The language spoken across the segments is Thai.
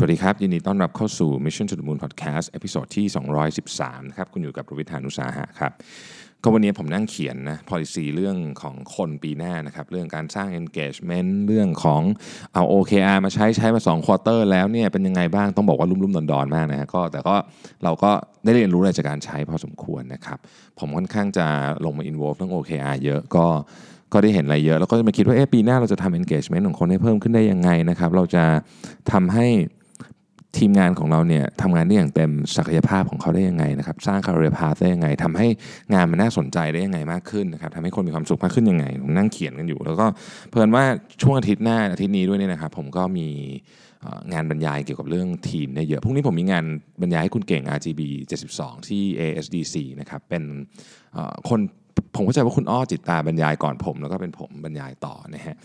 สวัสดีครับ ยินดีต้อนรับเข้าสู่ Mission to the Moon Podcast episode ที่ 213 นะครับ คุณอยู่กับรวิศ หาญอุตสาหะครับ ก็วันนี้ผมนั่งเขียนนะ policy เรื่องของคนปีหน้านะครับ เรื่องการสร้าง engagement เรื่องของเอา OKR มาใช้ใช้มา2 quarter แล้วเนี่ยเป็นยังไงบ้างต้องบอกว่าลุ่มๆดอนๆมากนะฮะก็แต่ก็เราก็ได้เรียนรู้อะไรจากการใช้พอสมควรนะครับ ผมค่อนข้างจะลงมา involve เรื่อง OKR เยอะก็ก็ได้เห็นอะไรเยอะ แล้วก็จะมาคิดว่าเอ๊ะปีหน้าเราจะทำ engagement ของคนให้เพิ่มขึ้นได้ยังไงนะครับเราจะทำให้ ทีมงานของเราเนี่ยทำงานได้อย่างเต็มศักยภาพของเขาได้ยังไงนะครับ สร้าง career path ได้ยังไงทำให้งานมันน่าสนใจได้ยังไงมากขึ้นนะครับทำให้คนมีความสุขมากขึ้นยังไงผมนั่งเขียนกันอยู่ แล้วก็เพลินว่าช่วงอาทิตย์หน้าอาทิตย์นี้ด้วยเนี่ยนะครับ ผมก็มีงานบรรยายเกี่ยวกับเรื่องทีมเนี่ยเยอะพรุ่งนี้ผมมีงานบรรยายให้คุณเก่ง RGB 72 ที่ ASDC นะครับเป็นคนผมเข้าใจว่าคุณอ้อจิตตาบรรยายก่อนผม แล้วก็เป็นผมบรรยายต่อนะฮะ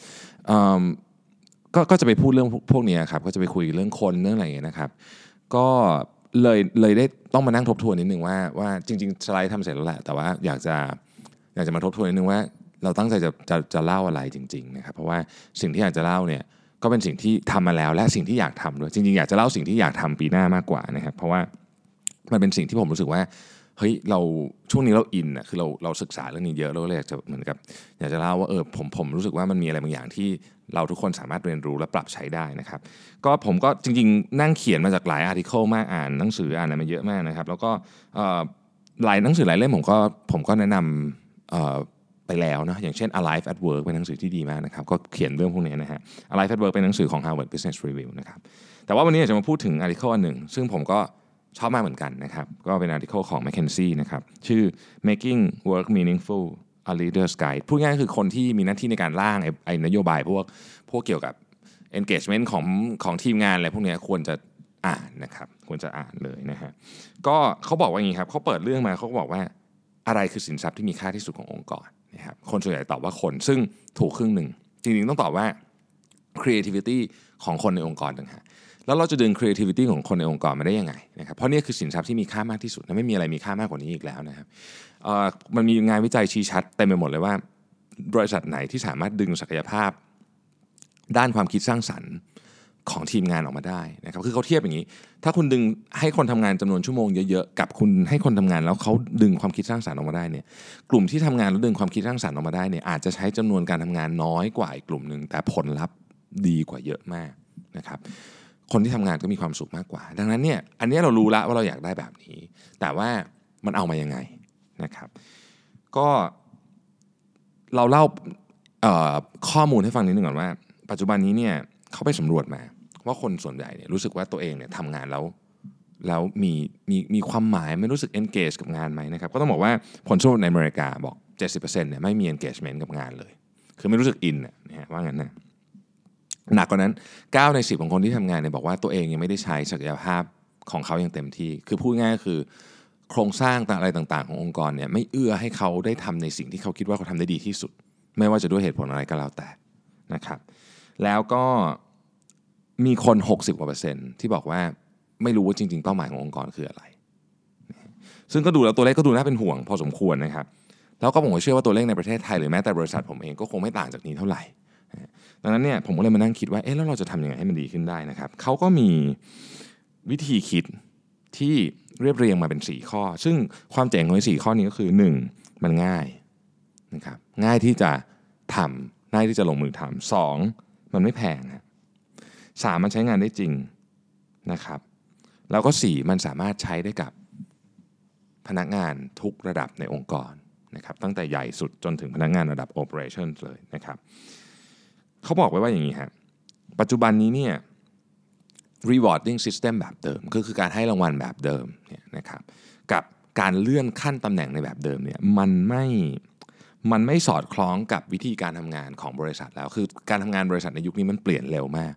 ก็ก็จะไปพูดเรื่องพวกนี้ครับก็จะไปคุยเรื่องคนเรื่องอะไรอย่างเงี้ยนะครับ ก็เลยเลยได้ต้องมานั่งทบทวนนิดนึงว่าว่าจริงๆสไลด์ทำเสร็จแล้วแหละแต่ว่าอยากจะอยากจะมาทบทวนนิดนึงว่า เราตั้งใจจะจะจะเล่าอะไรจริงๆนะครับเพราะว่าสิ่งที่อยากจะเล่าเนี่ยก็เป็นสิ่งที่ทำมาแล้วและสิ่งที่อยากทำด้วยจริงๆอยากจะเล่าสิ่งที่อยากทำปีหน้ามากกว่านะครับเพราะว่ามันเป็นสิ่งที่ผมรู้สึกว่าเฮ้ยเราช่วงนี้เราอินอะคือเราเราศึกษาเรื่องนี้เยอะเราก็เลยอยากจะเหมือนกับ อยากจะเล่าว่าเออผมผมรู้สึกว่ามันมีอะไรบางอย่างที่ เราทุกคนสามารถเรียนรู้และปรับใช้ได้นะครับ ก็ผมก็จริงๆ นั่งเขียนมาจากหลาย article มากอ่านหนังสืออ่านอะไรมาเยอะมากนะครับ แล้วก็อ่อหลายหนังสือหลายเล่มผมก็ผมก็แนะนำไปแล้วนะอย่างเช่น Alive at Work เป็นหนังสือที่ดีมากนะครับ ก็เขียนเรื่องพวกนี้นะฮะ Alive at Work เป็นหนังสือของ Harvard Business Review นะครับแต่ว่าวันนี้อยากจะมาพูดถึง article อันหนึ่งซึ่งผมก็ชอบมากเหมือนกันนะครับ ก็เป็น article ของ McKinsey นะครับ ชื่อ Making Work Meaningful a Leader's Guide พูดง่ายๆคือคนที่มีหน้าที่ในการร่างไอ้นโยบายพวกพวกเกี่ยวกับ engagement ของของทีมงานอะไรพวกนี้ควรจะอ่านนะครับควรจะอ่านเลยนะฮะก็เขาบอกว่าอย่างนี้ครับเขาเปิดเรื่องมาเขาก็บอกว่าอะไรคือสินทรัพย์ที่มีค่าที่สุดขององค์กรนะครับคนส่วนใหญ่ตอบว่าคนซึ่งถูกครึ่งหนึ่งจริงๆต้องตอบว่า creativity ของคนในองค์กรต่างหากแล้วเราจะดึง creativity ของคนในองค์กรมาได้ยังไงนะครับเพราะนี่คือสินทรัพย์ที่มีค่ามากที่สุดนะไม่มีอะไรมีค่ามากกว่านี้อีกแล้วนะครับ มันมีงานวิจัยชี้ชัดเต็มไปหมดเลยว่า บริษัทไหนที่สามารถดึงศักยภาพ ด้านความคิดสร้างสรรค์ของทีมงานออกมาได้นะครับคือเขาเทียบอย่างนี้ ถ้าคุณดึงให้คนทำงานจำนวนชั่วโมงเยอะๆกับคุณให้คนทำงานแล้วเขาดึงความคิดสร้างสรรค์ออกมาได้เนี่ยกลุ่มที่ทำงานแล้วดึงความคิดสร้างสรรค์ออกมาได้เนี่ยอาจจะใช้จำนวนการทำงานน้อยกว่าอีกกลุ่มหนึ่งแต่ผลลัพธ์ดีกว่าเยอะมากนะครับคนที่ทำงานก็มีความสุขมากกว่า ดังนั้นเนี่ยอันนี้เรารู้แล้วว่าเราอยากได้แบบนี้ แต่ว่ามันเอามายังไง นะครับ ก็เราเล่าข้อมูลให้ฟังนิดนึงก่อนว่า ปัจจุบันนี้เนี่ยเขาไปสำรวจมา ว่าคนส่วนใหญ่เนี่ยรู้สึกว่าตัวเองเนี่ยทำงานแล้วแล้วมีมีมีความหมายไม่รู้สึก engage กับงานไหมนะครับ ก็ต้องบอกว่าผลสำรวจในอเมริกาบอก 70%เนี่ยไม่มี engagement กับงานเลย คือไม่รู้สึกอินนะฮะว่างั้นนะหนักกว่านั้น 9 ใน 10 ของคนที่ทำงานเนี่ยบอกว่าตัวเองยังไม่ได้ใช้ศักยภาพของเขาอย่างเต็มที่ คือพูดง่ายๆคือ โครงสร้างต่างอะไรต่างๆ ขององค์กรเนี่ยไม่เอื้อให้เขาได้ทำในสิ่งที่เขาคิดว่าเขาทำได้ดีที่สุด ไม่ว่าจะด้วยเหตุผลอะไรก็แล้วแต่นะครับ แล้วก็มีคน 60กว่าเปอร์เซ็นต์ที่บอกว่าไม่รู้ว่าจริง ๆ เป้าหมายขององค์กรคืออะไร ซึ่งก็ดูแล้วตัวเลขก็ดูน่าเป็นห่วงพอสมควรนะครับ แล้วก็ผมก็เชื่อว่าตัวเลขในประเทศไทยหรือแม้แต่บริษัทผมเองก็คงไม่ต่างจากนี้เท่าไหร่ ดังนั้นเนี่ยผมก็เลยมานั่งคิดว่า เอ๊ะแล้วเราจะทำยังไงให้มันดีขึ้นได้นะครับ เขาก็มีวิธีคิดที่ เรียบเรียงมาเป็น 4 ข้อ ซึ่งความเจ๋งของสี่ข้อนี้ก็คือ 1. มันง่ายนะครับง่ายที่จะทำง่ายที่จะลงมือทำสองมันไม่แพงฮะสามมันใช้งานได้จริงนะครับ แล้วก็ 4 มันสามารถใช้ได้กับพนักงานทุกระดับในองค์กรนะครับตั้งแต่ใหญ่สุดจนถึงพนักงานระดับ operations เลยนะครับเขาบอกไว้ว่าอย่างนี้ฮะปัจจุบันนี้เนี่ย rewarding system แบบเดิม ก็คือการให้รางวัลแบบเดิมเนี่ยนะครับกับการเลื่อนขั้นตำแหน่งในแบบเดิมเนี่ยมันไม่มันไม่สอดคล้องกับวิธีการทำงานของบริษัทแล้ว คือการทำงานบริษัทในยุคนี้มันเปลี่ยนเร็วมาก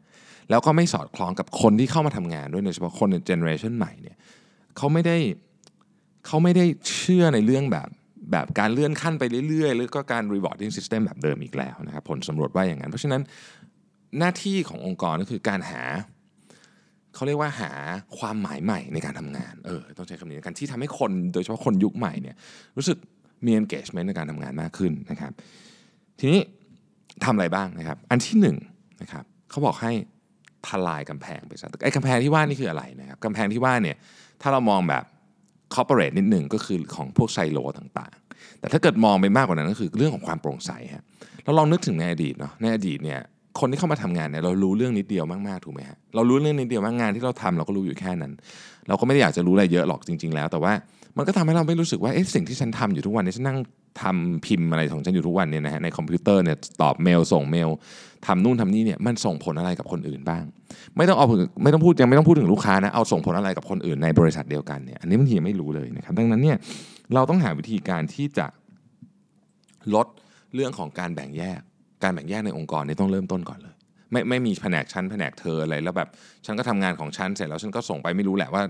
แล้วก็ไม่สอดคล้องกับคนที่เข้ามาทำงานด้วยโดยเฉพาะคนในเจเนอเรชันใหม่เนี่ยเขาไม่ได้เขาไม่ได้เชื่อในเรื่องแบบแบบการเลื่อนขั้นไปเรื่อยๆ หรือก็การ rewarding system แบบเดิมอีกแล้วนะครับผลสำรวจว่าอย่างนั้น เพราะฉะนั้นหน้าที่ขององค์กรก็คือการหา เขาเรียกว่าหาความหมายใหม่ในการทำงานเออต้องใช้คำนี้กันที่ทำให้คนโดยเฉพาะคนยุคใหม่เนี่ยรู้สึกมี engagement ในการทำงานมากขึ้นนะครับ ทีนี้ทำอะไรบ้างนะครับ อันที่หนึ่งนะครับเขาบอกให้ทลายกำแพงไปซะไอ้กำแพงที่ว่านี่คืออะไรนะครับกำแพงที่ว่าเนี่ยถ้าเรามองแบบคอร์ปอเรทนิดหนึ่งก็คือของพวกไซโลต่างๆ แต่ถ้าเกิดมองไปมากกว่านั้นก็คือเรื่องของความโปร่งใสฮะเราลองนึกถึงในอดีตเนาะในอดีตเนี่ย คนที่เข้ามาทำงานเนี่ยเรารู้เรื่องนิดเดียวมากๆถูกไหมฮะเรารู้เรื่องนิดเดียวมากงานที่เราทำเราก็รู้อยู่แค่นั้น เราก็ไม่ได้อยากจะรู้อะไรเยอะหรอกจริง ๆ แล้ว แต่ว่ามันก็ทำให้เราไม่รู้สึกว่าเอ๊ะสิ่งที่ฉันทำอยู่ทุกวันนี้ฉันนั่งทำพิมพ์อะไรของฉันอยู่ทุกวันเนี่ยนะฮะในคอมพิวเตอร์เนี่ยตอบเมลส่งเมลทำนู่นทำนี่เนี่ยมันส่งผลอะไรกับคนอื่นบ้าง ไม่ต้องเอาไม่ต้องพูดยังไม่ต้องพูดถึงลูกค้านะเอาส่งผลอะไรกับคนอื่นในบริษัทเดียวกันเนี่ยอันนี้บางทีไม่รู้เลยนะครับดังนั้นเนี่ยเราต้องหาวิธีการที่จะลดเรื่องของการแบ่งแยก การแบ่งแยกในองค์กรนี่ต้องเริ่มต้นก่อนเลย ไม่ไม่มีแผนกชั้นแผนกเธออะไรแล้วแบบฉันก็ทำงานของฉันเสร็จแล้วฉันก็ส่งไปไม่รู้แหละว่า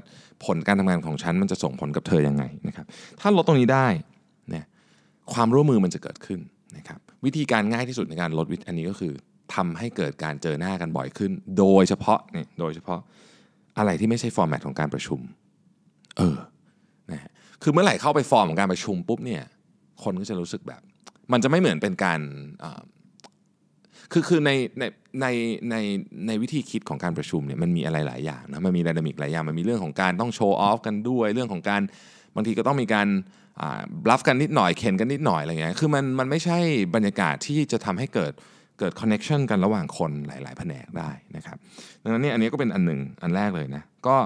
ผลการทำงานของฉันมันจะส่งผลกับเธอยังไงนะครับถ้าลดตรงนี้ได้เนี่ยความร่วมมือมันจะเกิดขึ้นนะครับวิธีการง่ายที่สุดในการลดวิอันนี้ก็คือทำให้เกิดการเจอหน้ากันบ่อยขึ้น โดยเฉพาะเนี่ยโดยเฉพาะอะไรที่ไม่ใช่ฟอร์แมตของการประชุม เออนะฮะคือเมื่อไหร่เข้าไปฟอร์มของการประชุมปุ๊บเนี่ยคนก็จะรู้สึกแบบ มันจะไม่เหมือนเป็นการ คือคือในในในในในวิธีคิดของการประชุมเนี่ยมันมีอะไรหลายอย่างนะมันมีไดนามิกหลายอย่างมันมีเรื่องของการต้องโชว์ออฟกันด้วยเรื่องของการบางทีก็ต้องมีการบลัฟกันนิดหน่อยเข็นกันนิดหน่อยอะไรเงี้ยคือมันมันไม่ใช่บรรยากาศที่จะทำให้เกิดเกิดคอนเน็ชันกันระหว่างคนหลาย ๆ แผนกได้นะครับดังนั้นเนี่ยอันนี้ก็เป็นอันหนึ่งอันแรกเลยนะก็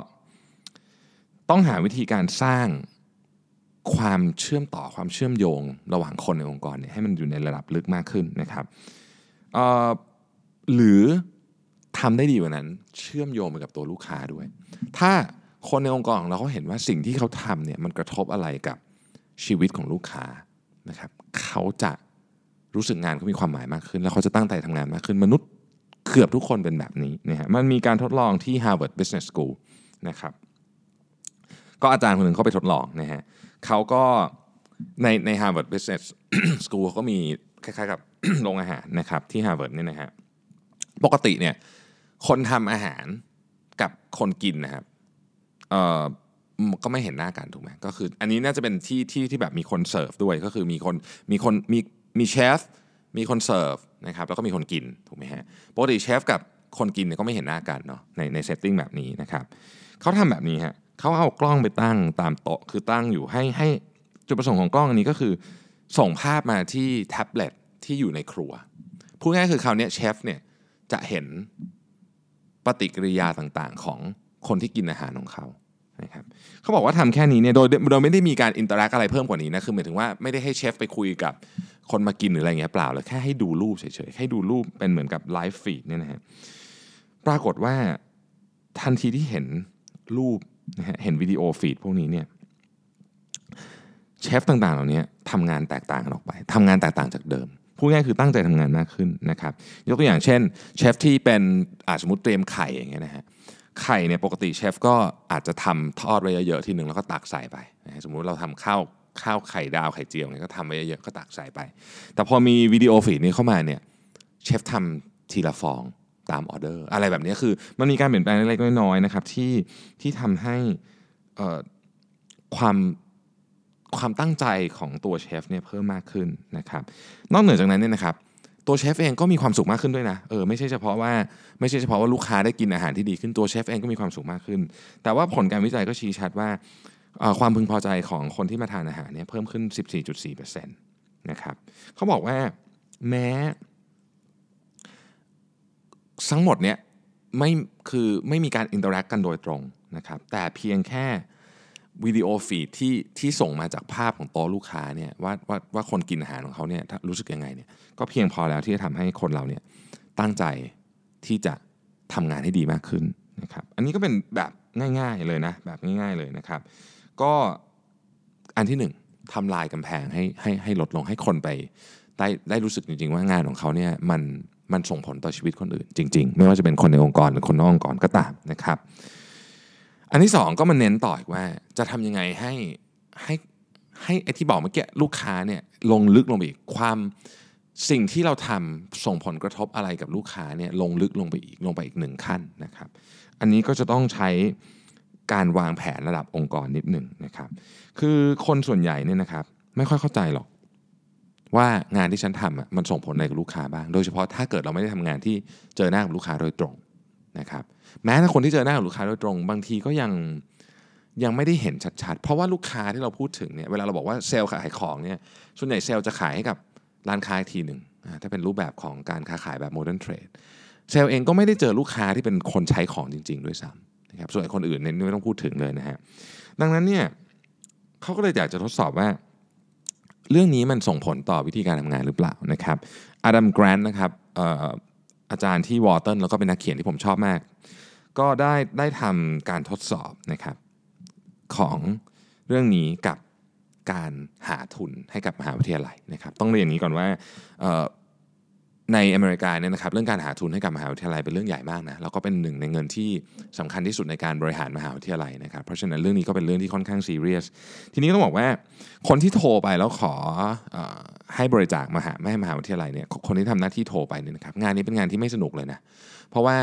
ต้องหาวิธีการสร้างความเชื่อมต่อความเชื่อมโยงระหว่างคนในองค์กรเนี่ยให้มันอยู่ในระดับลึกมากขึ้นนะครับ หรือทำได้ดีกว่านั้น เชื่อมโยงไปกับตัวลูกค้าด้วย ถ้าคนในองค์กรของเราเขาเห็นว่าสิ่งที่เขาทำเนี่ยมันกระทบอะไรกับชีวิตของลูกค้านะครับเขาจะรู้สึกงานเขามีความหมายมากขึ้น แล้วเขาจะตั้งใจทำงานมากขึ้น มนุษย์เกือบทุกคนเป็นแบบนี้นะฮะมันมีการทดลองที่ Harvard Business School นะครับก็อาจารย์คนหนึ่งเขาไปทดลองนะฮะเขาก็ในใน Harvard Business School เขาก็มีคล้ายๆกับ โรงอาหารนะครับที่ Harvard เนี่ยนะฮะปกติเนี่ยคนทำอาหารกับคนกินนะครับเอ่อก็ไม่เห็นหน้ากันถูกไหมก็คือ อันนี้น่าจะเป็นที่ที่ที่แบบมีคนเสิร์ฟด้วยก็คือมีคนมีคนมีมีเชฟมีคนเสิร์ฟนะครับแล้วก็มีคนกินถูกไหมฮะปกติเชฟกับคนกินเนี่ยก็ไม่เห็นหน้ากันเนาะในใน setting แบบนี้นะครับเขาทำแบบนี้ฮะเขาเอากล้องไปตั้งตามโต๊ะคือตั้งอยู่ให้ให้จุดประสงค์ของกล้องอันนี้ก็คือ ส่งภาพมาที่แท็บเล็ต ที่อยู่ในครัว พูดง่ายคือคราวนี้เชฟเนี่ยจะเห็นปฏิกิริยาต่างๆ ของคนที่กินอาหารของเขานะครับเขาบอกว่าทำแค่นี้เนี่ยโดยโดยไม่ได้มีการ interact อะไรเพิ่มกว่านี้นะคือหมายถึงว่าไม่ได้ให้เชฟไปคุยกับคนมากินหรืออะไรเงี้ยเปล่าเลยแค่ให้ดูรูปเฉยๆให้ดูรูปเป็นเหมือนกับ live feed เนี่ยนะฮะปรากฏว่าทันทีที่เห็นรูปนะฮะเห็นวิดีโอฟีดพวกนี้เนี่ยเชฟต่างๆเหล่านี้ทำงานแตกต่างกันออกไปทำงานแตกต่างจากเดิม พูดง่ายคือตั้งใจทำงานมากขึ้นนะครับ ยกตัวอย่างเช่นเชฟที่เป็นอาสมมติเตรียมไข่อย่างเงี้ยนะฮะไข่เนี่ยปกติเชฟก็อาจจะทำทอดไว้เยอะๆทีหนึ่งแล้วก็ตักใส่ไปนะสมมุติเราทำข้าวข้าวไข่ดาวไข่เจียวเนี่ยก็ทำไว้เยอะๆก็ตักใส่ไป แต่พอมีวิดีโอฟีดนี้เข้ามาเนี่ยเชฟทำทีละฟองตามออเดอร์อะไรแบบนี้คือมันมีการเปลี่ยนแปลงเล็กๆน้อยๆนะครับที่ที่ทำให้ความ ความตั้งใจของตัวเชฟเนี่ยเพิ่มมากขึ้นนะครับ นอกเหนือจากนั้นเนี่ยนะครับตัวเชฟเองก็มีความสุขมากขึ้นด้วยนะเออไม่ใช่เฉพาะว่าไม่ใช่เฉพาะว่าลูกค้าได้กินอาหารที่ดีขึ้นตัวเชฟเองก็มีความสุขมากขึ้น แต่ว่าผลการวิจัยก็ชี้ชัดว่าความพึงพอใจของคนที่มาทานอาหารเนี่ยเพิ่มขึ้น 14.4%นะครับเขาบอกว่าแม้ทั้งหมดเนี่ยไม่คือไม่มีการ interact กันโดยตรงนะครับแต่เพียงแค่ video feed ที่ที่ส่งมาจากภาพของโต๊ะลูกค้าเนี่ยว่าว่าว่าคนกินอาหารของเขาเนี่ยรู้สึกยังไงเนี่ยก็เพียงพอแล้วที่จะทำให้คนเราเนี่ยตั้งใจที่จะทำงานให้ดีมากขึ้นนะครับอันนี้ก็เป็นแบบง่าย ๆเลยนะแบบง่าย ๆเลยนะครับ ก็อันที่หนึ่งทำลายกำแพงให้ให้ให้ลดลงให้คนไปได้ได้รู้สึกจริง ๆ ว่างานของเขาเนี่ยมันมันส่งผลต่อชีวิตคนอื่น จริง ๆ ไม่ว่าจะเป็นคนในองค์กรหรือคนนอกองค์กรก็ตามนะครับ อันที่สองก็มาเน้นต่ออีกว่า จะทำยังไงให้ให้ให้ไอที่บอกเมื่อกี้ลูกค้าเนี่ยลงลึกลงไปอีกความสิ่งที่เราทำส่งผลกระทบอะไรกับลูกค้าเนี่ยลงลึกลงไปอีกลงไปอีกหนึ่งขั้นนะครับ อันนี้ก็จะต้องใช้การวางแผนระดับองค์กรนิดหนึ่งนะครับ คือคนส่วนใหญ่เนี่ยนะครับ ไม่ค่อยเข้าใจหรอก ว่างานที่ฉันทำมันส่งผลอะไรกับลูกค้าบ้าง โดยเฉพาะถ้าเกิดเราไม่ได้ทำงานที่เจอหน้ากับลูกค้าโดยตรง นะครับแม้แต่คนที่เจอหน้ากับลูกค้าโดยตรง บางทีก็ยังยังไม่ได้เห็นชัดๆ เพราะว่าลูกค้าที่เราพูดถึงเนี่ยเวลาเราบอกว่าเซลล์ขายของเนี่ยส่วนใหญ่เซลล์จะขายให้กับร้านค้าอีกทีหนึ่งถ้าเป็นรูปแบบของการค้าขายแบบโมเดิร์นเทรดเซลล์เองก็ไม่ได้เจอลูกค้าที่เป็นคนใช้ของจริง ๆ ด้วยซ้ำนะครับส่วนคนอื่นเนี่ยไม่ต้องพูดถึงเลยนะฮะดังนั้นเนี่ยเขาก็เลยอยากจะทดสอบว่า เรื่องนี้มันส่งผลต่อวิธีการทำงานหรือเปล่านะครับอดัมแกรนต์นะครับ อาจารย์ที่วอร์ตันแล้วก็เป็นนักเขียนที่ผมชอบมาก ก็ได้ได้ทำการทดสอบนะครับของเรื่องนี้กับการหาทุนให้กับมหาวิทยาลัยนะครับ ต้องเรียนอย่างนี้ก่อนว่า ในอเมริกาเนี่ยนะครับเรื่องการหาทุนให้กับมหาวิทยาลัยเป็นเรื่องใหญ่มากนะแล้วก็เป็นหนึ่งในเงินที่สำคัญที่สุดในการบริหารมหาวิทยาลัยนะครับเพราะฉะนั้นเรื่องนี้ก็เป็นเรื่องที่ค่อนข้างซีเรียสทีนี้ต้องบอกว่าคนที่โทรไปแล้วขออให้บริจาคมหาไม่ให้มหาวิทยาลัยเนี่ยคนที่ทำหน้าที่โทรไปเนี่ยนะครับงานนี้เป็นงานที่ไม่สนุกเลยนะเพราะว่า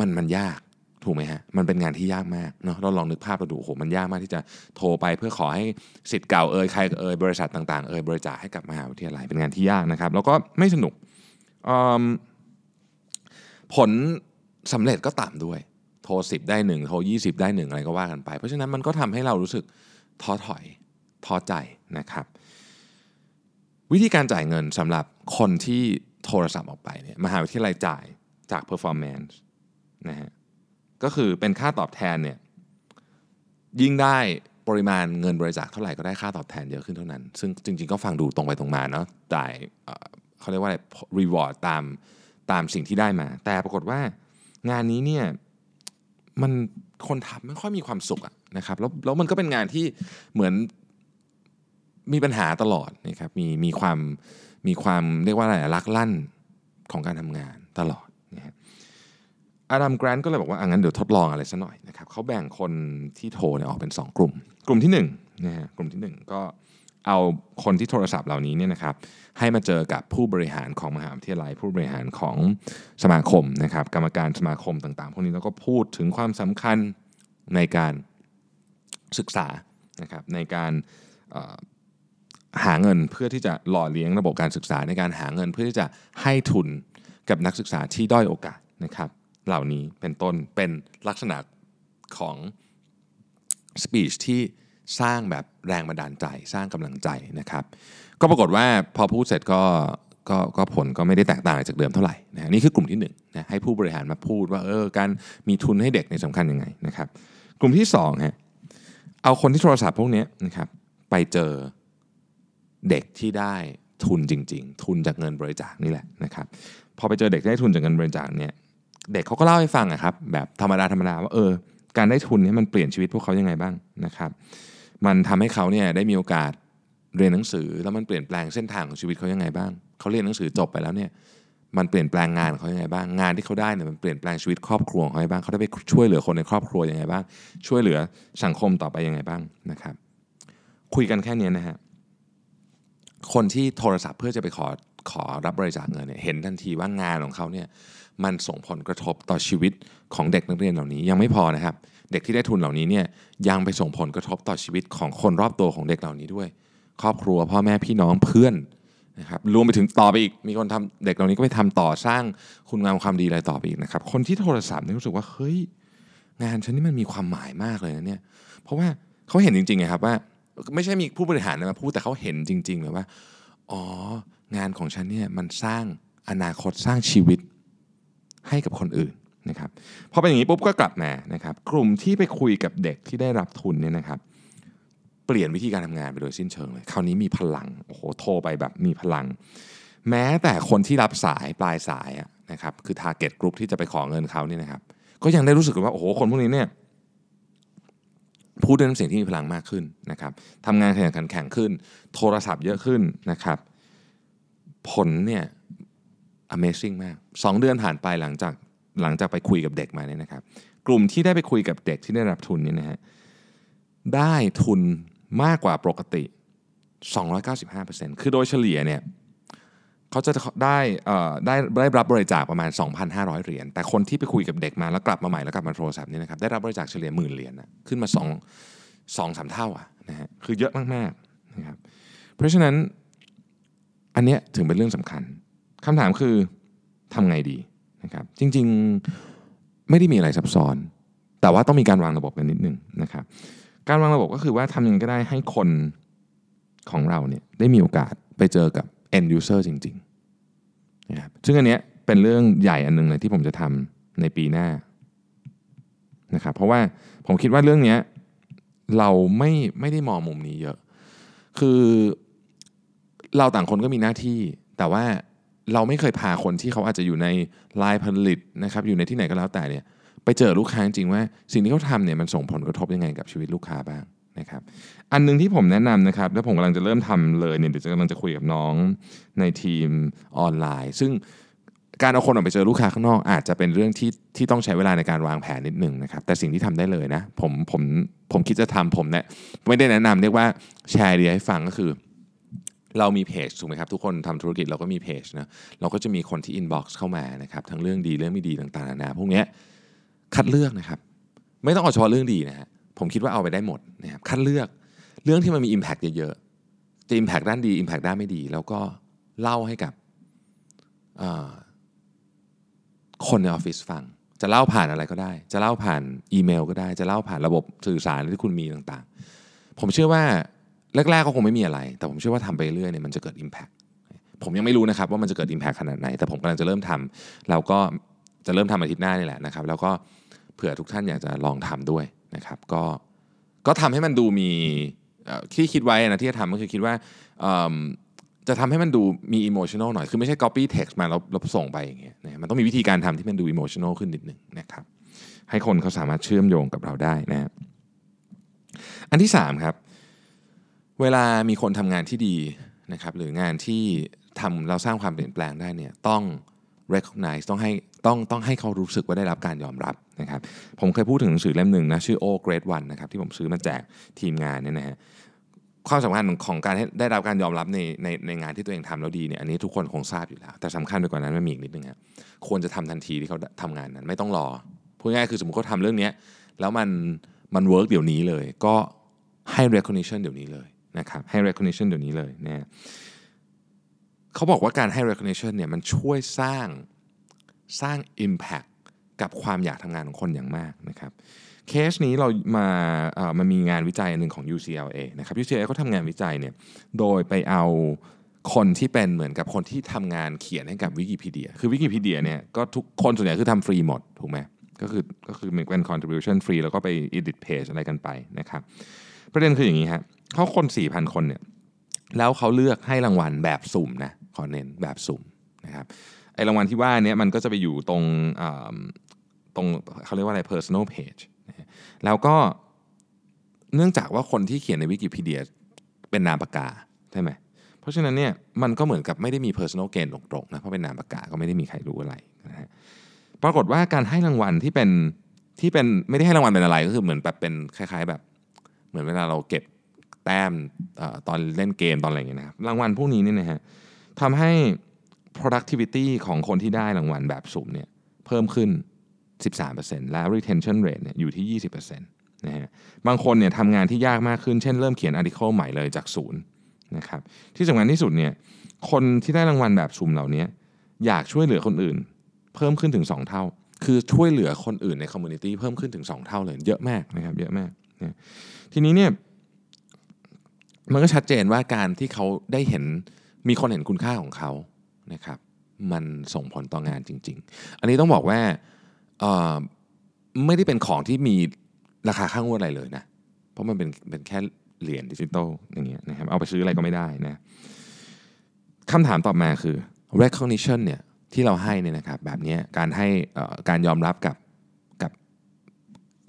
มันมันยาก ถูกไหมฮะ มันเป็นงานที่ยากมากเนาะเราลองนึกภาพเราดูโอ้โหมันยากมากที่จะโทรไปเพื่อขอให้สิทธิ์เก่าเอ่ยใครเอ่ยบริษัทต่างๆเอ่ยบริจาคให้กับมหาวิทยาลัยเป็นงานที่ยากนะครับ แล้วก็ไม่สนุกผลสำเร็จก็ต่ำด้วย โทร10ได้หนึ่งโทร20ได้หนึ่งอะไรก็ว่ากันไป เพราะฉะนั้นมันก็ทำให้เรารู้สึกท้อถอยท้อใจนะครับ วิธีการจ่ายเงินสำหรับคนที่โทรศัพท์ออกไปเนี่ยมหาวิทยาลัยจ่ายจาก performance นะฮะ ก็คือเป็นค่าตอบแทนเนี่ยยิ่งได้ปริมาณเงินบริจาคเท่าไหร่ก็ได้ค่าตอบแทนเยอะขึ้นเท่านั้น ซึ่งจริง ๆ ก็ฟังดูตรงไปตรงมาเนาะจ่ายเขาเรียกว่าอะไร reward ตามตามสิ่งที่ได้มา แต่ปรากฏว่างานนี้เนี่ยมันคนทำไม่ค่อยมีความสุขอะนะครับแล้วแล้วมันก็เป็นงานที่เหมือนมีปัญหาตลอดนะครับมีมีความมีความเรียกว่าอะไรอะรักลั่นของการทำงานตลอดนะฮะ อาดัมแกรนต์ก็เลยบอกว่าอะงั้นเดี๋ยวทดลองอะไรสัหน่อยนะครับเขาแบ่งคนที่โทรเนี่ยออกเป็น 2 กลุ่ม กลุ่มที่1นะฮะกลุ่มที่ 1 ก็เอาคนที่โทรศัพท์เหล่านี้เนี่ยนะครับให้มาเจอกับผู้บริหารของมหาวิทยาลัย ผู้บริหารของสมาคมนะครับกรรมการสมาคมต่างๆ พวกนี้แล้วก็พูดถึงความสำคัญในการศึกษานะครับในการหาเงินเพื่อที่จะหล่อเลี้ยงระบบการศึกษาในการหาเงินเพื่อที่จะให้ทุนกับนักศึกษาที่ด้อยโอกาสนะครับ เหล่านี้เป็นต้นเป็นลักษณะของสปีชที่สร้างแบบแรงบันดาลใจสร้างกำลังใจนะครับ ก็ปรากฏว่าพอพูดเสร็จก็ก็ก็ผลก็ไม่ได้แตกต่างจากเดิมเท่าไหร่นะนี่คือกลุ่มที่1นงนะให้ผู้บริหารมาพูดว่าเออการมีทุนให้เด็กในสำคัญยังไงนะครับกลุ่มที่2ฮะเอาคนที่โทรศัพท์พวกนี้นะครับไปเจอเด็กที่ได้ทุนจริง ๆ ทุนจากเงินบริจาคนี่แหละนะครับพอไปเจอเด็กได้ทุนจากเงินบริจาคเนี่ย เด็กเขาก็เล่าให้ฟังอะครับแบบธรรมดาธรรมดาว่าเออการได้ทุนนี้มันเปลี่ยนชีวิตพวกเขายังไงบ้างนะครับ มันทำให้เขาเนี่ยได้มีโอกาสเรียนหนังสือแล้วมันเปลี่ยนแปลงเส้นทางของชีวิตเขายังไงบ้างเขาเรียนหนังสือจบไปแล้วเนี่ยมันเปลี่ยนแปลงงานเขายังไงบ้างงานที่เขาได้เนี่ยมันเปลี่ยนแปลงชีวิตครอบครัวของเขาไงบ้างเขาได้ไปช่วยเหลือคนในครอบครัวยังไงบ้าง ช่วยเหลือสังคมต่อไปยังไงบ้างนะครับ คุยกันแค่นี้นะฮะคนที่โทรศัพท์เพื่อจะไปขอขอรับบริจาคเงินเนี่ยเห็นทันทีว่างานของเขาเนี่ย มันส่งผลกระทบต่อชีวิตของเด็กนักเรียนเหล่านี้ยังไม่พอนะครับ เด็กที่ได้ทุนเหล่านี้เนี่ยยังไปส่งผลกระทบต่อชีวิตของคนรอบตัวของเด็กเหล่านี้ด้วย ครอบครัวพ่อแม่พี่น้องเพื่อนนะครับรวมไปถึงต่อไปอีกมีคนทำเด็กเหล่านี้ก็ไปทำต่อสร้างคุณงามความดีอะไรต่อไปอีกนะครับ คนที่โทรศัพท์เนี่ยรู้สึกว่าเฮ้ยงานฉันนี่มันมีความหมายมากเลยนะเนี่ยเพราะว่าเขาเห็นจริงๆไงครับว่าไม่ใช่มีผู้บริหารมาพูดแต่เขาเห็นจริงๆเลยว่า อ๋อ งานของฉันเนี่ยมันสร้างอนาคตสร้างชีวิต ให้กับคนอื่นนะครับพอเป็นอย่างนี้ปุ๊บก็กลับมานะครับ กลุ่มที่ไปคุยกับเด็กที่ได้รับทุนเนี่ยนะครับ เปลี่ยนวิธีการทำงานไปโดยสิ้นเชิงเลย คราวนี้มีพลังโอ้โหโทรไปแบบมีพลัง แม้แต่คนที่รับสายปลายสายอะนะครับคือ target group ที่จะไปขอเงินเขาเนี่ยนะครับ ก็ยังได้รู้สึกว่าโอ้โหคนพวกนี้เนี่ยพูดด้วยน้ำเสียงที่มีพลังมากขึ้นนะครับทำงานแขยันขันแข็งขึ้น โทรศัพท์เยอะขึ้นนะครับ ผลเนี่ย Amazing มาก 2 เดือนผ่านไปหลังจากหลังจากไปคุยกับเด็กมาเนี่ยนะครับ กลุ่มที่ได้ไปคุยกับเด็กที่ได้รับทุนเนี่ยนะฮะได้ทุนมากกว่าปกติ 295%คือโดยเฉลี่ยเนี่ยเขาจะได้ได้ได้รับบริจาคประมาณ 2,500 เหรียญแต่คนที่ไปคุยกับเด็กมาแล้วกลับมาใหม่แล้วกลับมาโทรศัพท์นี่นะครับได้รับบริจาคเฉลี่ยหมื่นเหรียญนะขึ้นมา2 2 3 เท่าอะนะฮะคือเยอะมากๆนะครับเพราะฉะนั้นอันเนี้ยถึงเป็นเรื่องสำคัญ คำถามคือทำไงดีนะครับ จริงๆไม่ได้มีอะไรซับซ้อน แต่ว่าต้องมีการวางระบบกันนิดนึงนะครับ การวางระบบก็คือว่าทำยังไงก็ได้ให้คนของเราเนี่ยได้มีโอกาสไปเจอกับ end user จริงๆนะครับซึ่งอันเนี้ยเป็นเรื่องใหญ่อันหนึงเลยที่ผมจะทำในปีหน้านะครับเพราะว่าผมคิดว่าเรื่องเนี้ยเราไม่ไม่ได้มองมุมนี้เยอะ คือเราต่างคนก็มีหน้าที่ แต่ว่า เราไม่เคยพาคนที่เขาอาจจะอยู่ในลายผลิตนะครับอยู่ในที่ไหนก็แล้วแต่เนี่ยไปเจอลูกค้าจริงว่าสิ่งที่เขาทำเนี่ยมันส่งผลกระทบยังไงกับชีวิตลูกค้าบ้างนะครับอันหนึงที่ผมแนะนำนะครับ แล้วผมกำลังจะเริ่มทำเลยเนี่ยเดี๋ยวกำลังจะคุยกับน้องในทีมออนไลน์ ซึ่งการเอาคนออกไปเจอลูกค้าข้างนอก อาจจะเป็นเรื่องที่ที่ต้องใช้เวลาในการวางแผนนิดหนึ่งนะครับ แต่สิ่งที่ทำได้เลยนะผมผมผมคิดจะทำผมเนี่ยไม่ได้แนะนำเรียกว่าแชร์เดียให้ฟังก็คือ เรามีเพจถูกไหมครับ ทุกคนทำธุรกิจเราก็มีเพจนะเราก็จะมีคนที่อินบ็อกซ์เข้ามานะครับทั้งเรื่องดีเรื่องไม่ดีต่างๆนานาพวกนี้คัดเลือกนะครับ ไม่ต้องเอาเฉพาะเรื่องดีนะฮะผมคิดว่าเอาไปได้หมดนะครับคัดเลือกเรื่องที่มันมี Impact เยอะๆจะ Impact ด้านดี Impact ด้านไม่ดี แล้วก็เล่าให้กับคนในออฟฟิศฟัง จะเล่าผ่านอะไรก็ได้ จะเล่าผ่านอีเมลก็ได้ จะเล่าผ่านระบบสื่อสารที่คุณมีต่างๆ ผมเชื่อว่า แรกๆก็คงไม่มีอะไร แต่ผมเชื่อว่าทำไปเรื่อยเนี่ยมันจะเกิด Impact ผมยังไม่รู้นะครับว่ามันจะเกิด Impact ขนาดไหน แต่ผมกำลังจะเริ่มทำแล้วก็จะเริ่มทำอาทิตย์หน้านี่แหละนะครับ แล้วก็เผื่อทุกท่านอยากจะลองทำด้วยนะครับก็ก็ทำให้มันดูมีที่คิดไว้นะที่จะทำก็คือคิดว่าจะทำให้มันดูมี emotional หน่อย คือไม่ใช่ copy text มาแล้วแล้วส่งไปอย่างเงี้ยนะมันต้องมีวิธีการทำที่มันดู emotional ขึ้นนิดหนึ่งนะครับให้คนเขาสามารถเชื่อมโยงกับเราได้นะอันที่สามครับ เวลามีคนทำงานที่ดีนะครับหรืองานที่ทำเราสร้างความเปลี่ยนแปลงได้เนี่ยต้อง recognize ต้องให้ต้องต้องให้เขารู้สึกว่าได้รับการยอมรับนะครับผมเคยพูดถึงหนังสือเล่มหนึ่งนะชื่อ O Great One นะครับที่ผมซื้อมาแจกทีมงานเนี่ยนะฮะความสำคัญของการได้รับการยอมรับในในในงานที่ตัวเองทำแล้วดีเนี่ยอันนี้ทุกคนคงทราบอยู่แล้ว แต่สำคัญไปกว่านั้นมันมีอีกนิดนึงครับควรจะทำทันทีที่เขาทำงานนั้น ไม่ต้องรอพูดง่ายคือสมมติเขาทำเรื่องนี้แล้วมันมัน work เดี๋ยวนี้เลย ก็ให้ recognition เดี๋ยวนี้เลย นะครับให้ recognition เดี๋ยวนี้เลยนะฮะเขาบอกว่าการให้ recognition เนี่ยมันช่วยสร้างสร้าง impact กับความอยากทำงานของคนอย่างมากนะครับเคสนี้เรามาเอ่อมันมีงานวิจัยอันหนึ่งของ UCLA นะครับ UCLA เขาทำงานวิจัยเนี่ยโดยไปเอาคนที่เป็นเหมือนกับคนที่ทำงานเขียนให้กับวิกิพีเดีย คือวิกิพีเดียเนี่ยก็ทุกคนส่วนใหญ่คือทำฟรีหมด ถูกไหมก็คือก็คือเป็น contribution ฟรีแล้วก็ไป edit page อะไรกันไปนะครับ ประเด็นคืออย่างนี้ฮะเขาคน 4,000 คนเนี่ยแล้วเขาเลือกให้รางวัลแบบสุ่มนะขอเน้นแบบสุ่มนะครับไอรางวัลที่ว่าเนี้มันก็จะไปอยู่ตรงตรงเขาเรียกว่าอะไร personal page แล้วก็เนื่องจากว่าคนที่เขียนในวิกิพีเดียเป็นนามปากกาใช่ไหมเพราะฉะนั้นเนี่ยมันก็เหมือนกับไม่ได้มี personal gain ตรงๆนะเพราะเป็นนามปากกาก็ไม่ได้มีใครรู้อะไรนะฮะปรากฏว่าการให้รางวัลที่เป็นที่เป็นไม่ได้ให้รางวัลเป็นอะไรก็คือเหมือนแบบเป็นคล้าย ๆ แบบ มือนเวลาเราเก็บแต้มอตอนเล่นเกมตอนอะไรอย่างเงี้ยนะครับรางวัลพวกนี้เนี่ยนะฮะทำให้ productivity ของคนที่ได้รางวัลแบบสุ่มเนี่ยเพิ่มขึ้น 13%และ retention rate เนี่ยอยู่ที่ 20%นะฮะบางคนเนี่ยทำงานที่ยากมากขึ้น เช่นเริ่มเขียน article ใหม่เลยจากศูนย์นะครับที่สำคัญที่สุดเนี่ยคนที่ได้รางวัลแบบสุ่มเหล่านี้อยากช่วยเหลือคนอื่น เพิ่มขึ้นถึง 2 เท่า คือช่วยเหลือคนอื่นใน community เพิ่มขึ้นถึง 2 เท่าเลยเยอะมากนะครับเยอะมาก ทีนี้เนี่ยมันก็ชัดเจนว่าการที่เขาได้เห็นมีคนเห็นคุณค่าของเขานะครับมันส่งผลต่องานจริง ๆ อันนี้ต้องบอกว่าไม่ได้เป็นของที่มีราคาค่างวดอะไรเลยนะ เพราะมันเป็นเป็นแค่เหรียญดิจิตอลอย่างเงี้ยนะครับเอาไปซื้ออะไรก็ไม่ได้นะคำถามต่อมาคือ recognition เนี่ยที่เราให้เนี่ยนะครับแบบนี้การให้การยอมรับกับ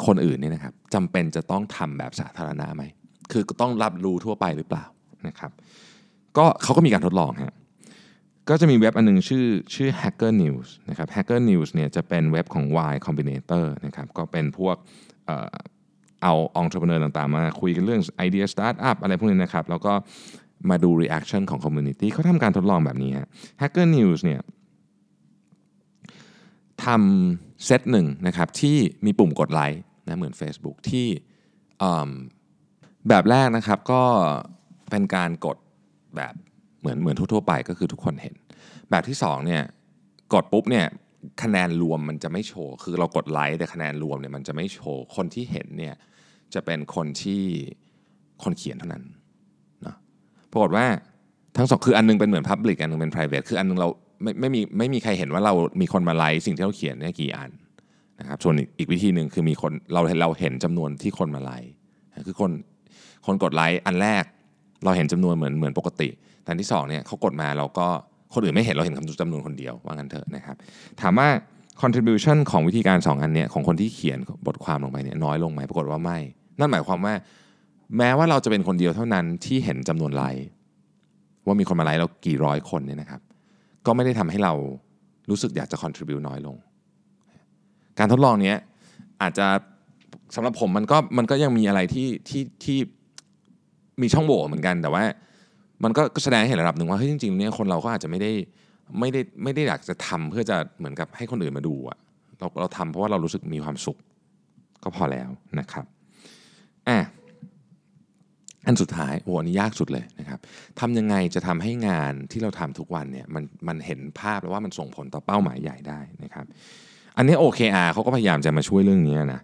คนอื่นเนี่ยนะครับจำเป็นจะต้องทำแบบสาธารณะไหม คือต้องรับรู้ทั่วไปหรือเปล่านะครับ ก็เขาก็มีการทดลองฮะก็จะมีเว็บอันหนึงชื่อชื่อ Hacker News นะครับ Hacker News เนี่ยจะเป็นเว็บของ Y Combinator นะครับก็เป็นพวกเอ่อเอาองค์ประกอบต่างๆ มาคุยกันเรื่องไอเดียสตาร์ทอัพอะไรพวกนี้นะครับ แล้วก็มาดู reaction ของ community เขาทำการทดลองแบบนี้ฮะ Hacker News เนี่ยทำเซตหนึ่งนะครับที่มีปุ่มกดไลค์ นะเหมือน Facebook ที่แบบแรกนะครับก็เป็นการกดแบบเหมือนเหมือนทั่วๆไปก็คือทุกคนเห็น แบบที่2เนี่ยกดปุ๊บเนี่ยคะแนนรวมมันจะไม่โชว์ คือเรากดไลค์แต่คะแนนรวมเนี่ยมันจะไม่โชว์ คนที่เห็นเนี่ยจะเป็นคนที่คนเขียนเท่านั้นนะปรากฏว่าทั้งสองคืออันนึงเป็นเหมือน Public อันนึงเป็น private คืออันนึงเราไม่ไม่มีไม่มีใครเห็นว่าเรามีคนมาไลค์สิ่งที่เราเขียนเนี่ยกี่อัน นะครับส่วนอีกวิธีหนึ่งคือมีคนเราเราเห็นจำนวนที่คนมาไลค์คือคนคนกดไลค์อันแรกเราเห็นจำนวนเหมือนเหมือนปกติ แต่ที่สองเนี่ยเขากดมาเราก็คนอื่นไม่เห็นเราเห็นจำนวนคนเดียวว่างั้นเถอะนะครับ ถามว่า contribution ของวิธีการ 2 อันเนี้ยของคนที่เขียนบทความลงไปเนี่ยน้อยลงไหมปรากฏว่าไม่ นั่นหมายความว่า แม้ว่าเราจะเป็นคนเดียวเท่านั้นที่เห็นจำนวนไลค์ว่ามีคนมาไลค์เรากี่ร้อยคนเนี่ยนะครับ ก็ไม่ได้ทำให้เรารู้สึกอยากจะ contribute น้อยลง การทดลองเนี้ยอาจจะสำหรับผมมันก็มันก็ยังมีอะไรที่ที่ที่มีช่องโหว่เหมือนกันแต่ว่า มันก็แสดงให้เห็นระดับหนึ่งว่าเฮ้ยจริงๆเนี่ยคนเราก็อาจจะไม่ได้ไม่ได้ไม่ได้อยากจะทำเพื่อจะเหมือนกับให้คนอื่นมาดูอะเราเราทำเพราะว่าเรารู้สึกมีความสุข ก็พอแล้วนะครับอะอันสุดท้ายโอ้อันนี้ยากสุดเลยนะครับทำยังไงจะทำให้งานที่เราทำทุกวันเนี่ยมันมันเห็นภาพแล้วว่ามันส่งผลต่อเป้าหมายใหญ่ได้นะครับ อันนี้ OKR เขาก็พยายามจะมาช่วยเรื่องนี้นะ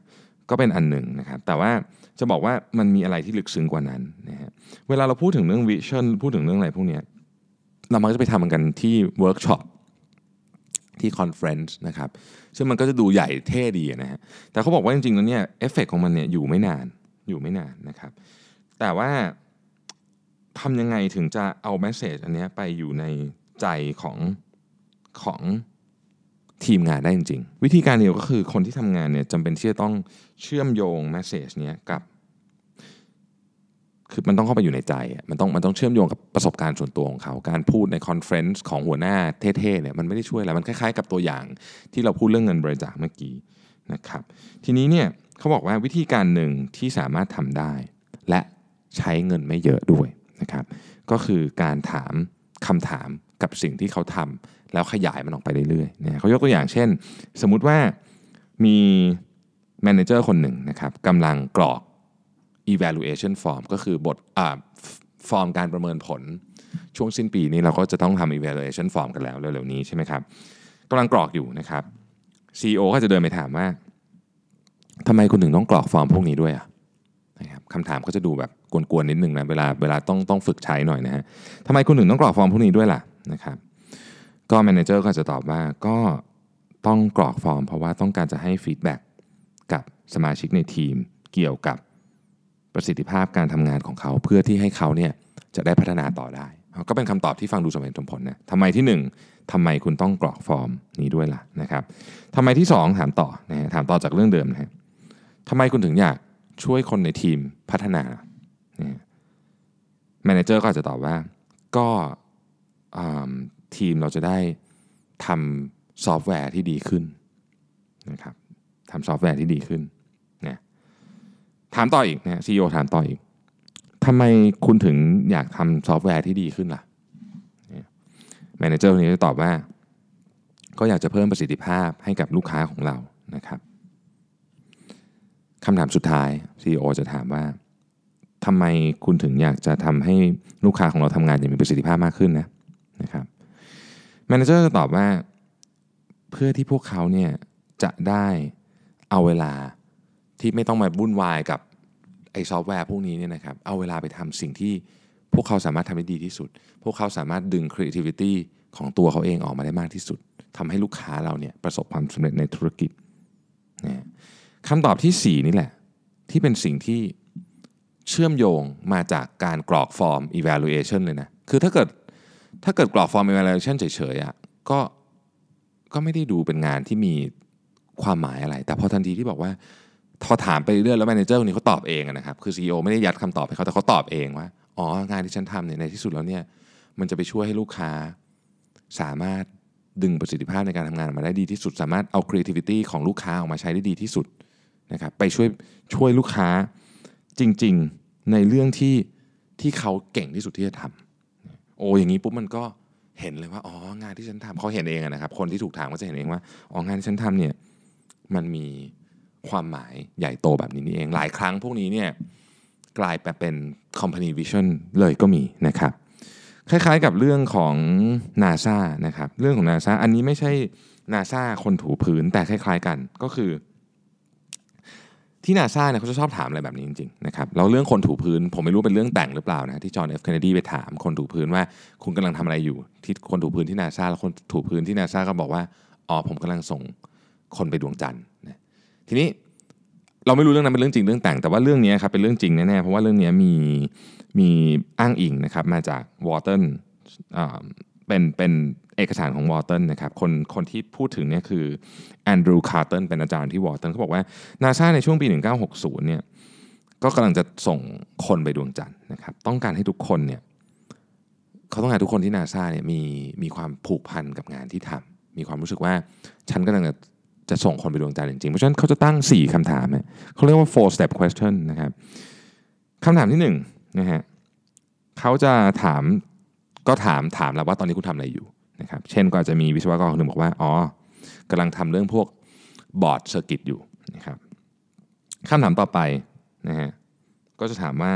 ก็เป็นอันหนึ่งนะครับ แต่ว่าจะบอกว่ามันมีอะไรที่ลึกซึ้งกว่านั้นนะฮะเวลาเราพูดถึงเรื่อง vision พูดถึงเรื่องอะไรพวกนี้เรามักจะไปทำกันที่เวิร์กช็อปที่ conference นะครับซึ่งมันก็จะดูใหญ่เท่ดีนะฮะแต่เขาบอกว่าจริงๆแล้วเนี่ยเอฟเฟกของมันเนี่ยอยู่ไม่นานอยู่ไม่นานนะครับ แต่ว่าทำยังไงถึงจะเอา message อันนี้ไปอยู่ในใจของของ ทีมงานได้จริงๆ วิธีการเดียวก็คือคนที่ทำงานเนี่ยจำเป็นที่จะต้องเชื่อมโยง message เนี้ยกับคือมันต้องเข้าไปอยู่ในใจ มันต้องมันต้องเชื่อมโยงกับประสบการณ์ส่วนตัวของเขา การพูดใน conference ของหัวหน้าเท่ๆเนี่ยมันไม่ได้ช่วยอะไร มันคล้ายๆกับตัวอย่างที่เราพูดเรื่องเงินบริจาคเมื่อกี้นะครับ ทีนี้เนี่ยเขาบอกว่าวิธีการหนึ่งที่สามารถทำได้ และใช้เงินไม่เยอะด้วยนะครับ ก็คือการถามคำถามกับสิ่งที่เขาทำ แล้วขยายมันออกไปเรื่อยๆเนี่ยเขายกตัวอย่างเช่น สมมุติว่ามีแมเนเจอร์คนหนึ่งนะครับกำลังกรอก evaluation form ก็คือบทฟอร์มการประเมินผล ช่วงสิ้นปีนี้เราก็จะต้องทำ evaluation form กันแล้วเร็วๆนี้ใช่ไหมครับกำลังกรอกอยู่นะครับ CEO ก็จะเดินไปถามว่าทำไมคุณถึงต้องกรอกฟอร์มพวกนี้ด้วยอะนะครับคำถามก็จะดูแบบกวนๆนิดนึงนะเวลาเวลาต้องต้องฝึกใช้หน่อยนะฮะทำไมคุณถึงต้องกรอกฟอร์มพวกนี้ด้วยล่ะนะครับ ก็ manager ก็จะตอบว่าก็ต้องกรอกฟอร์ม เพราะว่าต้องการจะให้ feedback กับสมาชิกในทีมเกี่ยวกับประสิทธิภาพการทำงานของเขา เพื่อที่ให้เขาเนี่ยจะได้พัฒนาต่อได้ ก็เป็นคำตอบที่ฟังดูสมเหตุสมผลนะทำไมที่ 1ทำไมคุณต้องกรอกฟอร์มนี้ด้วยล่ะนะครับทำไมที่ 2 ถามต่อนะฮะถามต่อจากเรื่องเดิมนะฮะทำไมคุณถึงอยากช่วยคนในทีมพัฒนา manager ก็อาจจะตอบว่าก็ ทีมเราจะได้ทำซอฟต์แวร์ที่ดีขึ้นนะครับทำซอฟต์แวร์ที่ดีขึ้นนะถามต่ออีกนะ CEO ถามต่ออีกทำไมคุณถึงอยากทำซอฟต์แวร์ที่ดีขึ้นล่ะmanager คนนี้จะตอบว่า ก็อยากจะเพิ่มประสิทธิภาพให้กับลูกค้าของเรานะครับคำถามสุดท้าย CEO จะถามว่าทำไมคุณถึงอยากจะทำให้ลูกค้าของเราทำงานอย่างมีประสิทธิภาพมากขึ้นนะนะครับ manager จะตอบว่า เพื่อที่พวกเขาเนี่ยจะได้เอาเวลาที่ไม่ต้องมาวุ่นวายกับไอ้ซอฟต์แวร์พวกนี้เนี่ยนะครับเอาเวลาไปทำสิ่งที่พวกเขาสามารถทำได้ดีที่สุด พวกเขาสามารถดึง creativity ของตัวเขาเองออกมาได้มากที่สุดทำให้ลูกค้าเราเนี่ยประสบความสำเร็จในธุรกิจนะคำตอบที่ 4 นี่แหละ ที่เป็นสิ่งที่เชื่อมโยงมาจากการกรอกฟอร์ม evaluation เลยนะ คือถ้าเกิด ถ้าเกิดกรอกฟอร์ม evaluation เฉยๆอะก็ก็ไม่ได้ดูเป็นงานที่มีความหมายอะไร แต่พอทันทีที่บอกว่าพอถามไปเรื่อยแล้ว manager คนนี้เขาตอบเองนะครับ คือ CEO ไม่ได้ยัดคำตอบให้เขาแต่เขาตอบเองว่า อ๋อ งานที่ฉันทำเนี่ยในที่สุดแล้วเนี่ยมันจะไปช่วยให้ลูกค้า สามารถดึงประสิทธิภาพในการทำงานมาได้ดีที่สุด สามารถเอา creativity ของลูกค้าออกมาใช้ได้ดีที่สุดนะครับไปช่วยช่วยลูกค้าจริง ๆ ในเรื่องที่ที่เขาเก่งที่สุดที่จะทำ โอ้อย่างนี้ปุ๊บมันก็เห็นเลยว่าอ๋องานที่ฉันทำเขาเห็นเองนะครับ คนที่ถูกถามก็จะเห็นเองว่าอ๋องานที่ฉันทำเนี่ยมันมีความหมายใหญ่โตแบบนี้นี่เอง หลายครั้งพวกนี้เนี่ยกลายไปเป็น company vision เลยก็มีนะครับ คล้ายๆกับเรื่องของ NASA นะครับ เรื่องของ NASA อันนี้ไม่ใช่นาซาคนถูพื้นแต่คล้ายๆกันก็คือ ที่นาซาเนี่ยเขาจะชอบถามอะไรแบบนี้จริงๆนะครับแล้วเรื่องคนถูพื้น ผมไม่รู้เป็นเรื่องแต่งหรือเปล่านะที่จอห์นเอฟเคนเนดีไปถามคนถูพื้นว่าคุณกำลังทำอะไรอยู่ ที่คนถูพื้นที่นาซาแล้วคนถูพื้นที่นาซาก็บอกว่าอ๋อผมกำลังส่งคนไปดวงจันทร์นะทีนี้เราไม่รู้เรื่องนั้นเป็นเรื่องจริงเรื่องแต่ง แต่ว่าเรื่องนี้ครับเป็นเรื่องจริงแน่ๆเพราะว่าเรื่องนี้มีมีอ้างอิงนะครับมาจากวอเตอร์เป็นเป็น เอกสารของวอเตอร์นะครับคนคนที่พูดถึงเนี่ยคือ Andrew Carton เป็นอาจารย์ที่วอเตอร์เขาบอกว่านาซาในช่วงปี 1960เนี่ยก็กำลังจะส่งคนไปดวงจันทร์นะครับต้องการให้ทุกคนเนี่ยเขาต้องการทุกคนที่นาซาเนี่ยมีมีความผูกพันกับงานที่ทำมีความรู้สึกว่าฉันกำลังจะจะส่งคนไปดวงจันทร์จริงๆ เพราะฉะนั้นเขาจะตั้ง 4คำถามเขาเรียกว่า four step question นะครับคำถามที่1นนะฮะเขาจะถามก็ถามถามแล้วว่าตอนนี้คุณทำอะไรอยู่ นะครับเช่นก็อาจจะมีวิศวกรคนหนึ่งบอกว่าอ๋อกำลังทำเรื่องพวก board circuit อยู่นะครับคำถามต่อไปนะฮะก็จะถามว่า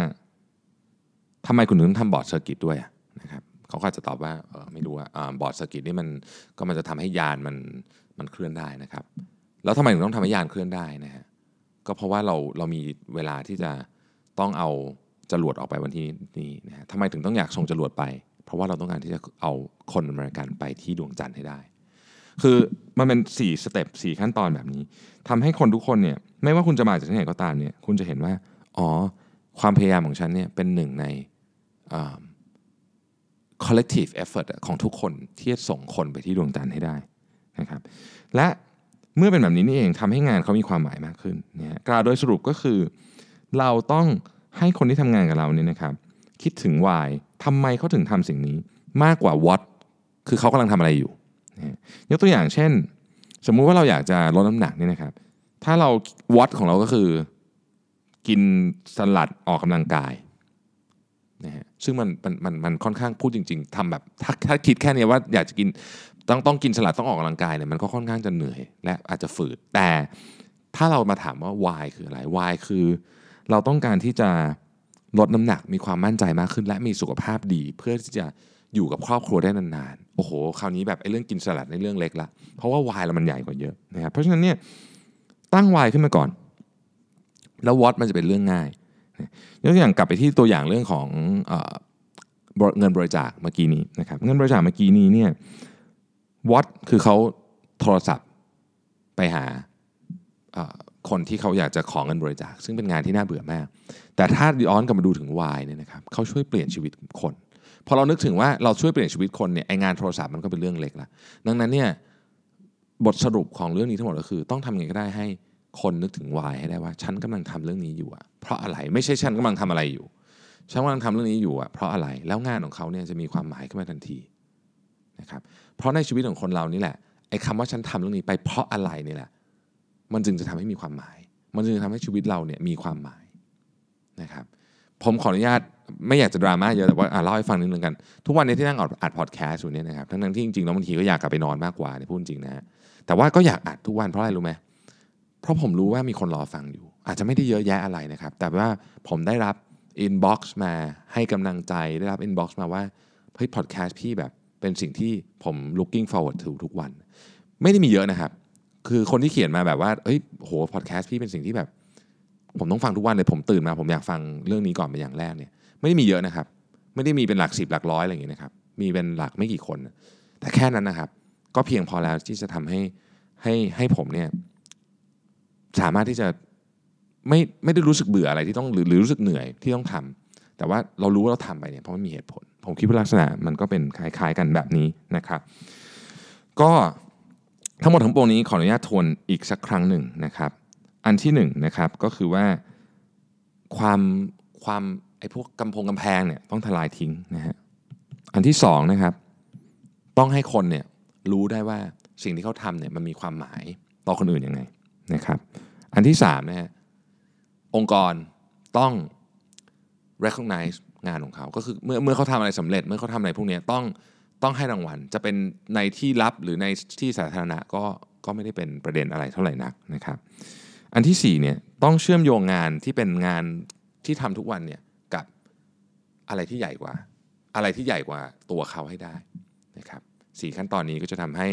ทำไมคุณถึงทำ board circuit ด้วยนะครับเขาก็จะตอบว่าเออไม่รู้ว่า board circuit นี่มันก็มันจะทำให้ยานมันมันเคลื่อนได้นะครับ แล้วทำไมถึงต้องทำให้ยานเคลื่อนได้นะฮะก็เพราะว่าเราเรามีเวลาที่จะต้องเอาจรวดออกไปวันที่นี้นะฮะทำไมถึงต้องอยากส่งจรวดไป เพราะว่าเราต้องการที่จะเอาคนอเมริกันไปที่ดวงจันทร์ให้ได้ คือมันเป็น4 step 4ขั้นตอนแบบนี้ทำให้คนทุกคนเนี่ยไม่ว่าคุณจะมาจากที่ไหนก็ตามเนี่ยคุณจะเห็นว่าอ๋อความพยายามของฉันเนี่ยเป็นหนึ่งใน collective effort ของทุกคนที่จะส่งคนไปที่ดวงจันทร์ให้ได้นะครับและเมื่อเป็นแบบนี้นี่เองทำให้งานเขามีความหมายมากขึ้นนะกล่าวโดยสรุปก็คือ เราต้องให้คนที่ทำงานกับเราเนี่ยนะครับ คิดถึง why ทำไมเขาถึงทำสิ่งนี้มากกว่า what คือเขากำลังทำอะไรอยู่ยกตัวอย่างเช่น สมมุติว่าเราอยากจะลดน้ำหนักนี่นะครับ ถ้าเรา what ของเราก็คือ กินสลัดออกกำลังกายนะฮะซึ่งมันมันมันมันค่อนข้างพูดจริง ๆทำแบบถ้าถ้าคิดแค่นี้ว่าอยากจะกินต้องต้องกินสลัดต้องออกกำลังกายเนี่ยมันก็ค่อนข้างจะเหนื่อย และอาจจะฝืดแต่ถ้าเรามาถามว่า why คืออะไร why คือ เราต้องการที่จะ ลดน้ำหนักมีความมั่นใจมากขึ้น และมีสุขภาพดี เพื่อที่จะอยู่กับครอบครัวได้นานๆ โอ้โห คราวนี้แบบไอ้เรื่องกินสลัดในเรื่องเล็กละ เพราะว่า why เรามันใหญ่กว่าเยอะนะครับ เพราะฉะนั้นเนี่ยตั้ง why ขึ้นมาก่อน แล้ว what มันจะเป็นเรื่องง่ายยกตัวอย่างกลับไปที่ตัวอย่างเรื่องของเงินบริจาคเมื่อกี้นี้นะครับ เงินบริจาคเมื่อกี้นี้เนี่ยวัดคือเขาโทรศัพท์ไปหา คนที่เขาอยากจะขอเงินบริจาค ซึ่งเป็นงานที่น่าเบื่อมาก แต่ถ้าย้อนกลับมาดูถึงวายเนี่ยนะครับเขาช่วยเปลี่ยนชีวิตคนพอเรานึกถึงว่าเราช่วยเปลี่ยนชีวิตคนเนี่ยไองานโทรศัพท์มันก็เป็นเรื่องเล็กละดังนั้นเนี่ยบทสรุปของเรื่องนี้ทั้งหมดก็คือ ต้องทำยังไงก็ได้ให้คนนึกถึงวายให้ได้ว่า ฉันกำลังทำเรื่องนี้อยู่อะเพราะอะไรไม่ใช่ฉันกำลังทำอะไรอยู่ฉันกำลังทำเรื่องนี้อยู่อะเพราะอะไรแล้วงานของเขาเนี่ยจะมีความหมายขึ้นมาทันทีนะครับเพราะในชีวิตของคนเรานี่แหละไอ้คำว่าฉันทำเรื่องนี้ไปเพราะอะไรนี่แหละ มันจึงจะทำให้มีความหมาย มันจึงจะทำให้ชีวิตเราเนี่ยมีความหมายนะครับผมขออนุญาตไม่อยากจะดราม่าเยอะแต่ว่าเล่าให้ฟังนิดนึงกัน ทุกวันนี้ที่นั่งอัดพอดแคสต์อยู่เนี่ยนะครับทั้งที่จริงๆแล้วบางทีก็อยากกลับไปนอนมากกว่าในพูดจริงนะฮะแต่ว่าก็อยากอัดทุกวันเพราะอะไรรู้ไหมเพราะผมรู้ว่ามีคนรอฟังอยู่ อาจจะไม่ได้เยอะแยะอะไรนะครับ แต่ว่าผมได้รับ inbox มาให้กำลังใจได้รับ inbox มาว่าเฮ้ยพอดแคสต์พี่แบบเป็นสิ่งที่ผม looking forward to ทุกวัน ไม่ได้มีเยอะนะครับ คือคนที่เขียนมาแบบว่าเอ้ยโหพอดแคสต์พี่เป็นสิ่งที่แบบ ผมต้องฟังทุกวันเลยผมตื่นมา ผมอยากฟังเรื่องนี้ก่อนเป็นอย่างแรกเนี่ย ไม่ได้มีเยอะนะครับ ไม่ได้มีเป็นหลักสิบหลักร้อยอะไรอย่างนี้นะครับ มีเป็นหลักไม่กี่คน แต่แค่นั้นนะครับ ก็เพียงพอแล้วที่จะทำให้ให้ให้ผมเนี่ยสามารถที่จะไม่ไม่ได้รู้สึกเบื่ออะไรที่ต้องหรือหรือรู้สึกเหนื่อยที่ต้องทำแต่ว่าเรารู้ว่าเราทำไปเนี่ยเพราะมันมีเหตุผล ผมคิดว่าลักษณะมันก็เป็นคล้ายๆกันแบบนี้นะครับ ก็ ทั้งหมดทั้งปวงนี้ขออนุญาตทวนอีกสักครั้งหนึ่งนะครับ อันที่หนึ่งนะครับก็คือว่าความความไอ้พวกกำพงกำแพงเนี่ยต้องทลายทิ้งนะฮะอันที่สองนะครับต้องให้คนเนี่ยรู้ได้ว่าสิ่งที่เขาทำเนี่ยมันมีความหมายต่อคนอื่นยังไงนะครับอันที่สามนะฮะองค์กรต้อง recognize งานของเขา ก็คือเมื่อเมื่อเขาทำอะไรสำเร็จเมื่อเขาทำอะไรพวกนี้ต้อง ต้องให้รางวัล จะเป็นในที่ลับหรือในที่สาธารณะก็ก็ไม่ได้เป็นประเด็นอะไรเท่าไหร่นักนะครับ อันที่4เนี่ยต้องเชื่อมโยงงานที่เป็นงานที่ทำทุกวันเนี่ยกับอะไรที่ใหญ่กว่า อะไรที่ใหญ่กว่าตัวเขาให้ได้นะครับสี่ขั้นตอนนี้ก็จะทำให้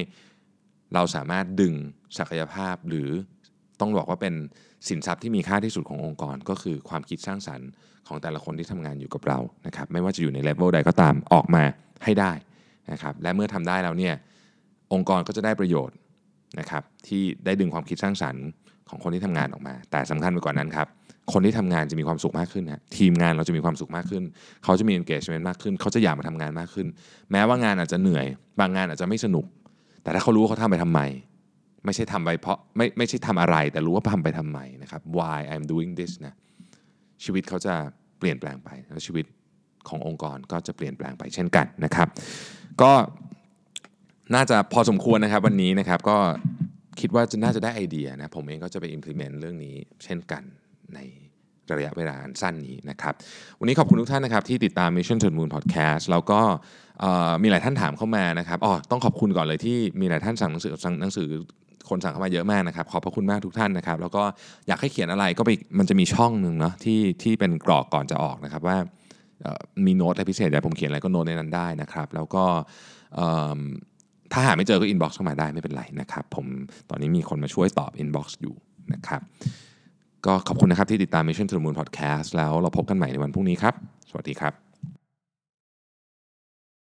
เราสามารถดึงศักยภาพหรือต้องบอกว่าเป็นสินทรัพย์ที่มีค่าที่สุดขององค์กร ก็คือความคิดสร้างสรรค์ของแต่ละคนที่ทำงานอยู่กับเรานะครับไม่ว่าจะอยู่ในเลเวลใดก็ตามออกมาให้ได้ นะครับและเมื่อทำได้แล้วเนี่ยองค์กรก็จะได้ประโยชน์นะครับที่ได้ดึงความคิดสร้างสรรค์ของคนที่ทำงานออกมา แต่สำคัญไปกว่านั้นครับคนที่ทำงานจะมีความสุขมากขึ้นนะทีมงานเราจะมีความสุขมากขึ้น เขาจะมี engagement มากขึ้น เขาจะอยากมาทำงานมากขึ้น แม้ว่างานอาจจะเหนื่อย บางงานอาจจะไม่สนุก แต่ถ้าเขารู้ว่าเขาทำไปทำไม ไม่ใช่ทำไปเพราะไม่ไม่ใช่ทำอะไร แต่รู้ว่าทำไปทำไมนะครับ why I'm doing this นะชีวิตเขาจะเปลี่ยนแปลงไปแล้วชีวิตขององค์กรก็จะเปลี่ยนแปลงไปเช่นกันนะครับ ก็น่าจะพอสมควรนะครับวันนี้นะครับก็คิดว่าจะน่าจะได้ไอเดียนะผมเองก็จะไป implement เรื่องนี้เช่นกันในระยะเวลาอันสั้นนี้นะครับ วันนี้ขอบคุณทุกท่านนะครับที่ติดตาม Mission to the Moon Podcast แล้วก็มีหลายท่านถามเข้ามานะครับอ๋อต้องขอบคุณก่อนเลยที่มีหลายท่านสั่งหนังสือสั่งหนังสือคนสั่งเข้ามาเยอะมากนะครับ ขอบพระคุณมากทุกท่านนะครับ แล้วก็อยากให้เขียนอะไรก็ไปมันจะมีช่องหนึ่งเนาะที่ที่เป็นกรอกก่อนจะออกนะครับว่า มีโน้ตอะไรพิเศษอยากผมเขียนอะไรก็โน้ตในนั้นได้นะครับ แล้วก็ถ้าหาไม่เจอก็ inbox เข้ามาได้ไม่เป็นไรนะครับ ผมตอนนี้มีคนมาช่วยตอบ inbox อยู่นะครับ ก็ขอบคุณนะครับที่ติดตาม Mission to the Moon Podcast แล้วเราพบกันใหม่ในวันพรุ่งนี้ครับ สวัสดีครับ